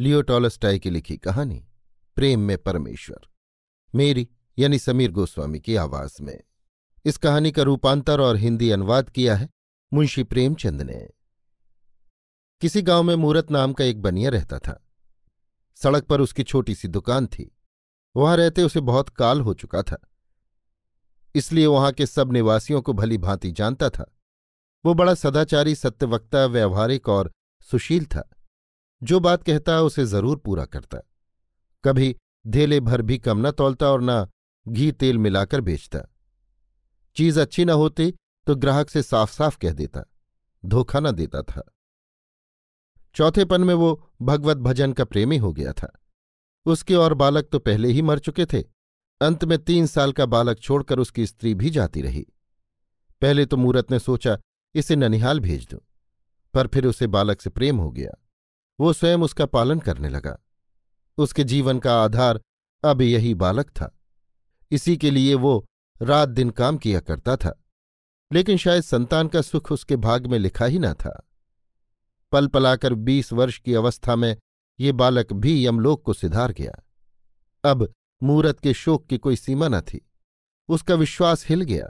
लियो Tolstoy की लिखी कहानी, प्रेम में परमेश्वर। मेरी, यानी समीर गोस्वामी की आवाज़ में। इस कहानी का रूपांतर और हिंदी अनुवाद किया है मुंशी प्रेमचंद ने। किसी गाँव में मूरत नाम का एक बनिया रहता था। सड़क पर उसकी छोटी सी दुकान थी। वहाँ रहते उसे बहुत काल हो चुका था। इसलिए वहाँ के सब निवासियों को भली भांति जानता था। वो बड़ा सदाचारी, सत्यवक्ता, व्यवहारिक और सुशील था। जो बात कहता उसे ज़रूर पूरा करता कभी धेले भर भी कम न तोलता और न घी तेल मिलाकर बेचता। चीज़ अच्छी न होती तो ग्राहक से साफ़ साफ़ कह देता, धोखा न देता था। चौथेपन में वो भगवत भजन का प्रेमी हो गया था। उसके और बालक तो पहले ही मर चुके थे। अंत में तीन साल का बालक छोड़कर उसकी स्त्री भी जाती रही। पहले तो मूरत ने सोचा, इसे ननिहाल भेज दो, पर फिर उसे बालक से प्रेम हो गया। वो स्वयं उसका पालन करने लगा। उसके जीवन का आधार अब यही बालक था। इसी के लिए वो रात दिन काम किया करता था, लेकिन शायद संतान का सुख उसके भाग में लिखा ही न था। पल पलाकर बीस वर्ष की अवस्था में ये बालक भी यमलोक को सिधार गया। अब मूरत के शोक की कोई सीमा न थी। उसका विश्वास हिल गया।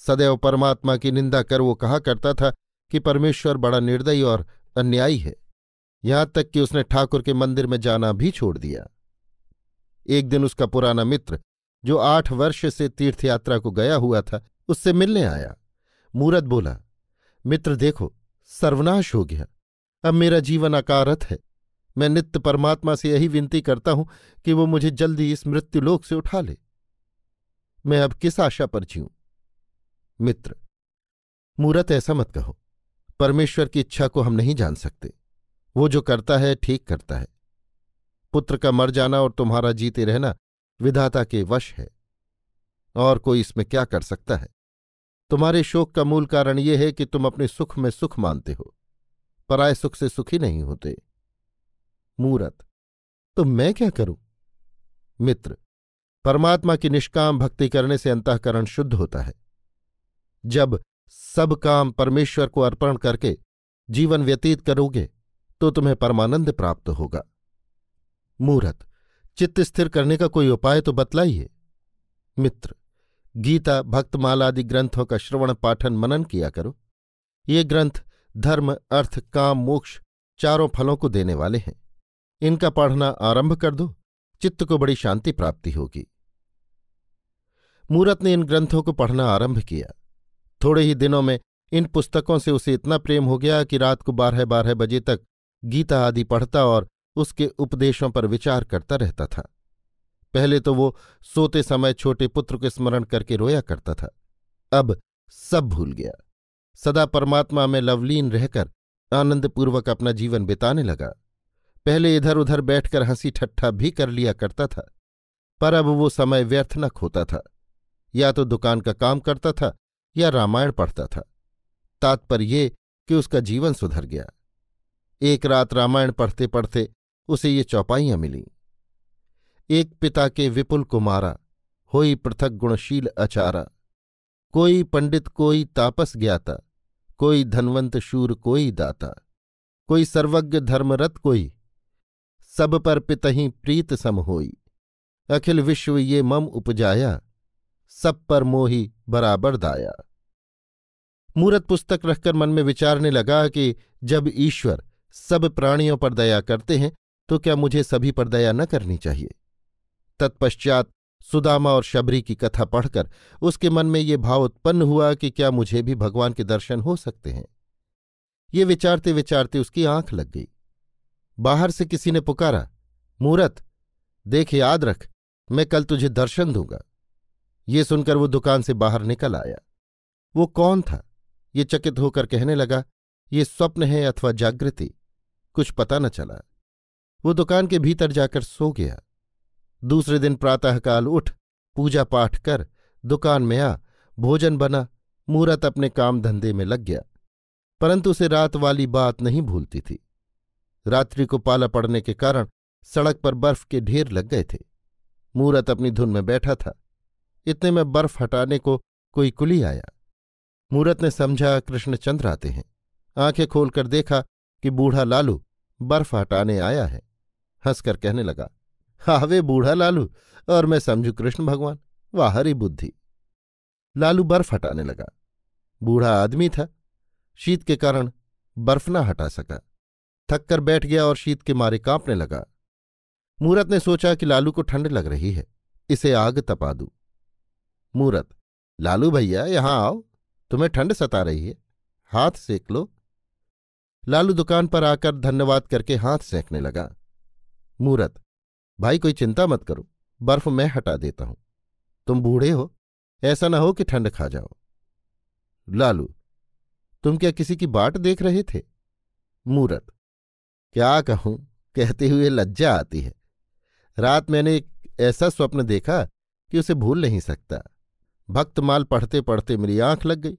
सदैव परमात्मा की निंदा कर वो कहा करता था कि परमेश्वर बड़ा निर्दयी और अन्यायी है। यहाँ तक कि उसने ठाकुर के मंदिर में जाना भी छोड़ दिया। एक दिन उसका पुराना मित्र, जो आठ वर्ष से तीर्थयात्रा को गया हुआ था, उससे मिलने आया। मूरत बोला, मित्र देखो, सर्वनाश हो गया। अब मेरा जीवन अकारत है। मैं नित्य परमात्मा से यही विनती करता हूँ कि वो मुझे जल्दी इस मृत्युलोक से उठा ले। मैं अब किस आशा पर जीऊं? मित्र, मूरत ऐसा मत कहो। परमेश्वर की इच्छा को हम नहीं जान सकते। वो जो करता है, ठीक करता है। पुत्र का मर जाना और तुम्हारा जीते रहना विधाता के वश है। और कोई इसमें क्या कर सकता है? तुम्हारे शोक का मूल कारण ये है कि तुम अपने सुख में सुख मानते हो पराय सुख से सुखी नहीं होते। मूरत तो मैं क्या करूँ? मित्र, परमात्मा की निष्काम भक्ति करने से अंतकरण शुद्ध होता है। जब सब काम परमेश्वर को अर्पण करके जीवन व्यतीत करोगे तो तुम्हें परमानंद प्राप्त होगा। मूर्त, चित्त स्थिर करने का कोई उपाय तो बतलाइए। मित्र, गीता, भक्तमाला आदि ग्रंथों का श्रवण पाठन मनन किया करो। ये ग्रंथ धर्म, अर्थ, काम, मोक्ष चारों फलों को देने वाले हैं। इनका पढ़ना आरंभ कर दो, चित्त को बड़ी शांति प्राप्ति होगी। मूरत ने इन ग्रंथों को पढ़ना आरंभ किया। थोड़े ही दिनों में इन पुस्तकों से उसे इतना प्रेम हो गया कि रात को बारह बारह बजे तक गीता आदि पढ़ता और उसके उपदेशों पर विचार करता रहता था। पहले तो वो सोते समय छोटे पुत्र को स्मरण करके रोया करता था। अब सब भूल गया। सदा परमात्मा में लवलीन रहकर आनंदपूर्वक अपना जीवन बिताने लगा। पहले इधर उधर बैठकर हँसी ठट्ठा भी कर लिया करता था, पर अब वो समय व्यर्थ न खोता था। या तो दुकान का काम करता था या रामायण पढ़ता था। तात्पर्य ये कि उसका जीवन सुधर गया। एक रात रामायण पढ़ते पढ़ते उसे ये चौपाइयाँ मिलीं। एक पिता के विपुल कुमारा, होई पृथक गुणशील अचारा। कोई पंडित कोई तापस ज्ञाता, कोई धनवंत शूर कोई दाता, कोई सर्वज्ञ धर्मरत कोई, सब पर पितही प्रीत सम होई। अखिल विश्व ये मम उपजाया, सब पर मोही बराबर दाया। मूरत पुस्तक रखकर मन में विचारने लगा कि जब ईश्वर सब प्राणियों पर दया करते हैं तो क्या मुझे सभी पर दया न करनी चाहिए? तत्पश्चात सुदामा और शबरी की कथा पढ़कर उसके मन में ये भाव उत्पन्न हुआ कि क्या मुझे भी भगवान के दर्शन हो सकते हैं। ये विचारते विचारते उसकी आँख लग गई। बाहर से किसी ने पुकारा, मूरत, देख, याद रख, मैं कल तुझे दर्शन दूँगा। ये सुनकर वो दुकान से बाहर निकल आया। वो कौन था? ये चकित होकर कहने लगा, ये स्वप्न है अथवा जागृति? कुछ पता न चला। वो दुकान के भीतर जाकर सो गया। दूसरे दिन प्रातःकाल उठ, पूजा पाठ कर, दुकान में आ, भोजन बना, मूरत अपने काम धंधे में लग गया। परंतु उसे रात वाली बात नहीं भूलती थी। रात्रि को पाला पड़ने के कारण सड़क पर बर्फ़ के ढेर लग गए थे। मूरत अपनी धुन में बैठा था। इतने में बर्फ़ हटाने को कोई कुली आया। मूरत ने समझा, कृष्णचंद्र आते हैं। आँखें खोलकर देखा कि बूढ़ा लालू बर्फ़ हटाने आया है। हंसकर कहने लगा हावे बूढ़ा लालू, और मैं समझू कृष्ण भगवान, वाह हरी बुद्धि। लालू बर्फ़ हटाने लगा। बूढ़ा आदमी था। शीत के कारण बर्फ़ ना हटा सका। थक कर बैठ गया और शीत के मारे कांपने लगा। मूरत ने सोचा कि लालू को ठंड लग रही है, इसे आग तपा दू। मूरत, लालू भैया, यहाँ आओ, तुम्हें ठंड सता रही है। हाथ सेक लो लालू दुकान पर आकर धन्यवाद करके हाथ सेंकने लगा। मूरत, भाई कोई चिंता मत करो, बर्फ़ मैं हटा देता हूँ। तुम बूढ़े हो, ऐसा ना हो कि ठंड खा जाओ। लालू, तुम क्या किसी की बाट देख रहे थे? मूरत, क्या कहूँ, कहते हुए लज्जा आती है। रात मैंने एक ऐसा स्वप्न देखा कि उसे भूल नहीं सकता। भक्तमाल पढ़ते पढ़ते मेरी आँख लग गई।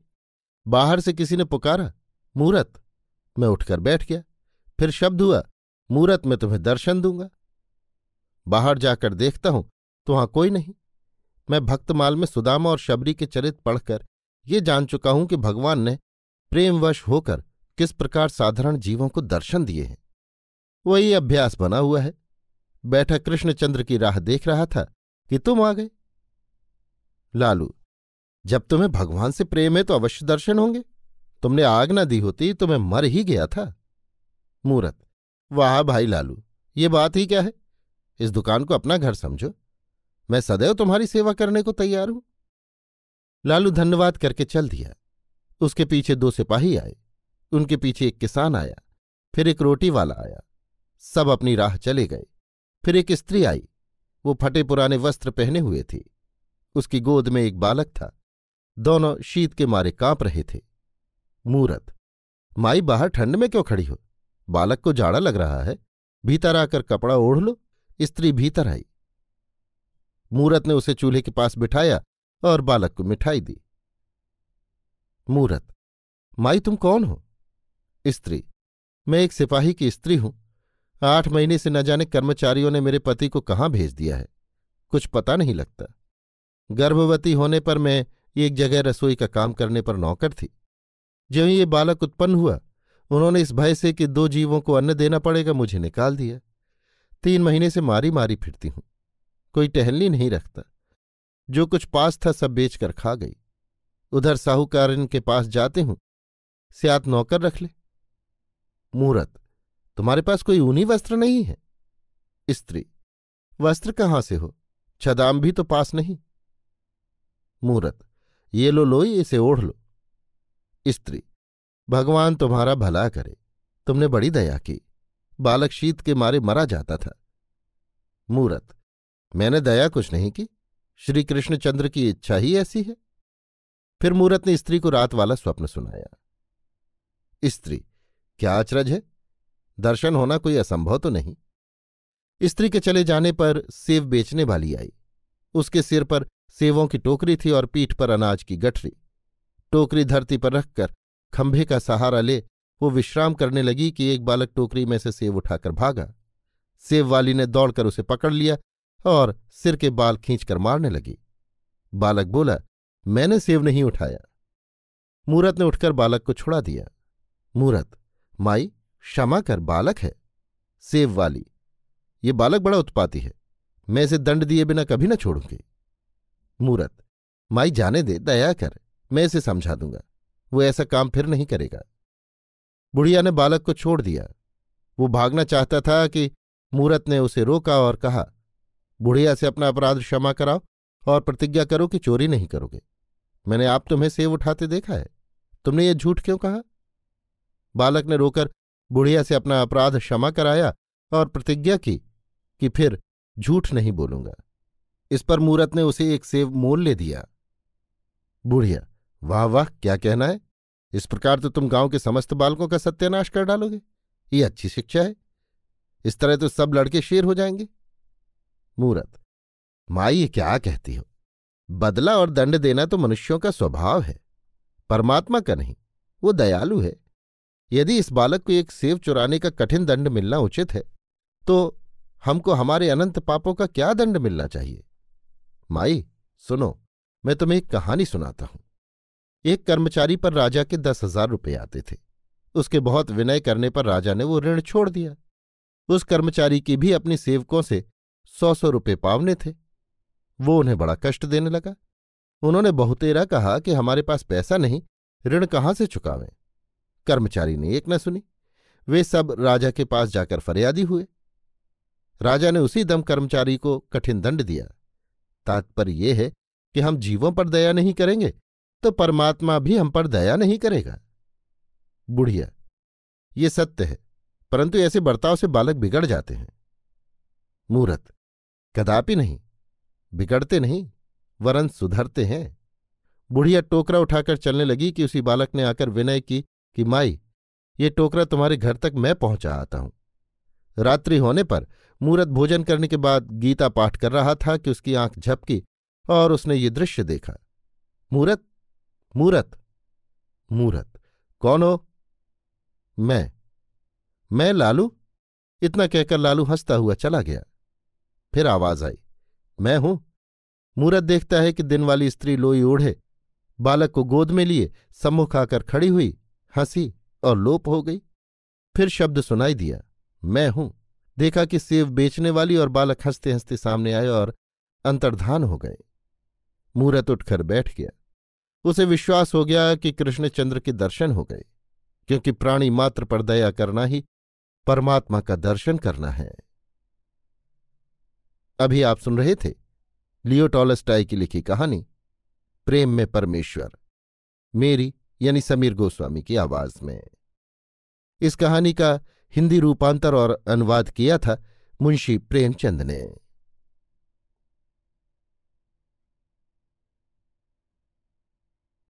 बाहर से किसी ने पुकारा, मूरत मैं उठकर बैठ गया। फिर शब्द हुआ, मूरत में तुम्हें दर्शन दूँगा। बाहर जाकर देखता हूँ तो वहाँ कोई नहीं। मैं भक्तमाल में सुदामा और शबरी के चरित पढ़कर ये जान चुका हूँ कि भगवान ने प्रेमवश होकर किस प्रकार साधारण जीवों को दर्शन दिए हैं। वही अभ्यास बना हुआ है। बैठा कृष्णचंद्र की राह देख रहा था कि तुम आ गए। लालू, जब तुम्हें भगवान से प्रेम है तो अवश्य दर्शन होंगे। तुमने आग न दी होती तो मैं मर ही गया था। मूरत, वाह भाई लालू, ये बात ही क्या है? इस दुकान को अपना घर समझो। मैं सदैव तुम्हारी सेवा करने को तैयार हूँ। लालू धन्यवाद करके चल दिया। उसके पीछे दो सिपाही आए। उनके पीछे एक किसान आया। फिर एक रोटी वाला आया। सब अपनी राह चले गए। फिर एक स्त्री आई। वो फटे पुराने वस्त्र पहने हुए थी। उसकी गोद में एक बालक था। दोनों शीत के मारे काँप रहे थे। मूरत। माई बाहर ठंड में क्यों खड़ी हो? बालक को जाड़ा लग रहा है। भीतर आकर कपड़ा ओढ़ लो, स्त्री भीतर आई। मूरत ने उसे चूल्हे के पास बिठाया और बालक को मिठाई दी। मूरत, माई तुम कौन हो? स्त्री, मैं एक सिपाही की स्त्री हूँ। आठ महीने से न जाने कर्मचारियों ने मेरे पति को कहाँ भेज दिया है? कुछ पता नहीं लगता। गर्भवती होने पर मैं एक जगह रसोई का काम करने पर नौकर थी। जब ये बालक उत्पन्न हुआ, उन्होंने इस भय से कि दो जीवों को अन्न देना पड़ेगा, मुझे निकाल दिया। तीन महीने से मारी मारी फिरती हूँ, कोई टहलनी नहीं रखता। जो कुछ पास था सब बेचकर खा गई। उधर साहूकार के पास जाते हूँ, स्यात नौकर रख ले। मूरत, तुम्हारे पास कोई ऊनी वस्त्र नहीं है? स्त्री, वस्त्र कहाँ से हो? छदाम भी तो पास नहीं। मूरत, ये लो लो इसे ओढ़ लो। स्त्री, भगवान तुम्हारा भला करे, तुमने बड़ी दया की, बालक शीत के मारे मरा जाता था। मूरत, मैंने दया कुछ नहीं की श्री कृष्णचंद्र की इच्छा ही ऐसी है। फिर मूरत ने स्त्री को रात वाला स्वप्न सुनाया। स्त्री, क्या अचरज है? दर्शन होना कोई असंभव तो नहीं। स्त्री के चले जाने पर सेव बेचने वाली आई। उसके सिर पर सेवों की टोकरी थी और पीठ पर अनाज की गठरी। टोकरी धरती पर रखकर खंभे का सहारा ले वो विश्राम करने लगी कि एक बालक टोकरी में से सेव उठाकर भागा। सेव वाली ने दौड़कर उसे पकड़ लिया और सिर के बाल खींचकर मारने लगी। बालक बोला, मैंने सेव नहीं उठाया। मूरत ने उठकर बालक को छुड़ा दिया। मूरत, माई, क्षमा कर, बालक है। सेव वाली, ये बालक बड़ा उत्पाती है। मैं इसे दंड दिए बिना कभी न छोड़ूँगी। मूरत, माई, जाने दे, दया कर। मैं इसे समझा दूँगा। वो ऐसा काम फिर नहीं करेगा। बुढ़िया ने बालक को छोड़ दिया। वो भागना चाहता था कि मूरत ने उसे रोका और कहा, बुढ़िया से अपना अपराध क्षमा कराओ और प्रतिज्ञा करो कि चोरी नहीं करोगे। मैंने आप तुम्हें सेव उठाते देखा है। तुमने ये झूठ क्यों कहा? बालक ने रोकर बुढ़िया से अपना अपराध क्षमा कराया और प्रतिज्ञा की कि फिर झूठ नहीं बोलूँगा। इस पर मूरत ने उसे एक सेव मोल ले दिया। बुढ़िया वाह वाह, क्या कहना है? इस प्रकार तो तुम गाँव के समस्त बालकों का सत्यानाश कर डालोगे। ये अच्छी शिक्षा है। इस तरह तो सब लड़के शेर हो जाएँगे। मूरत माई ये क्या कहती हो? बदला और दंड देना तो मनुष्यों का स्वभाव है। परमात्मा का नहीं, वो दयालु है। यदि इस बालक को एक सेव चुराने का कठिन दंड मिलना उचित है तो हमको हमारे अनंत पापों का क्या दंड मिलना चाहिए? माई, सुनो, मैं तुम्हें एक कहानी सुनाता हूँ। एक कर्मचारी पर राजा के दस हज़ार रुपये आते थे। उसके बहुत विनय करने पर राजा ने वो ऋण छोड़ दिया। उस कर्मचारी की भी अपनी सेवकों से सौ सौ रुपये पावने थे। वो उन्हें बड़ा कष्ट देने लगा। उन्होंने बहुतेरा कहा कि हमारे पास पैसा नहीं, ऋण कहाँ से चुकावें? कर्मचारी ने एक न सुनी। वे सब राजा के पास जाकर फरियादी हुए। राजा ने उसी दम कर्मचारी को कठिन दंड दिया। तात्पर्य यह है कि हम जीवों पर दया नहीं करेंगे तो परमात्मा भी हम पर दया नहीं करेगा। बुढ़िया, ये सत्य है, परंतु ऐसे बर्ताव से बालक बिगड़ जाते हैं। मूरत, कदापि नहीं, बिगड़ते नहीं, वरन सुधरते हैं। बुढ़िया टोकरा उठाकर चलने लगी कि उसी बालक ने आकर विनय की कि, माई, ये टोकरा तुम्हारे घर तक मैं पहुँचा आता हूँ। रात्रि होने पर मूरत भोजन करने के बाद गीता पाठ कर रहा था कि उसकी आँख झपकी और उसने ये दृश्य देखा। मूरत मूरत। मूरत। कौन हो? मैं। मैं लालू? इतना कहकर लालू हंसता हुआ चला गया। फिर आवाज़ आई, मैं हूँ। मूरत देखता है कि दिन वाली स्त्री लोई ओढ़े, बालक को गोद में लिए, सम्मुख आकर खड़ी हुई, हँसी और लोप हो गई। फिर शब्द सुनाई दिया, मैं हूँ। देखा कि सेव बेचने वाली और बालक हँसते हँसते सामने आए और अंतर्धान हो गए। मूरत उठकर बैठ गया। उसे विश्वास हो गया कि कृष्णचंद्र के दर्शन हो गए, क्योंकि प्राणी मात्र पर दया करना ही परमात्मा का दर्शन करना है। अभी आप सुन रहे थे लियो टॉलस्टाई की लिखी कहानी, प्रेम में परमेश्वर, मेरी यानी समीर गोस्वामी की आवाज़ में। इस कहानी का हिंदी रूपांतर और अनुवाद किया था मुंशी प्रेमचंद ने।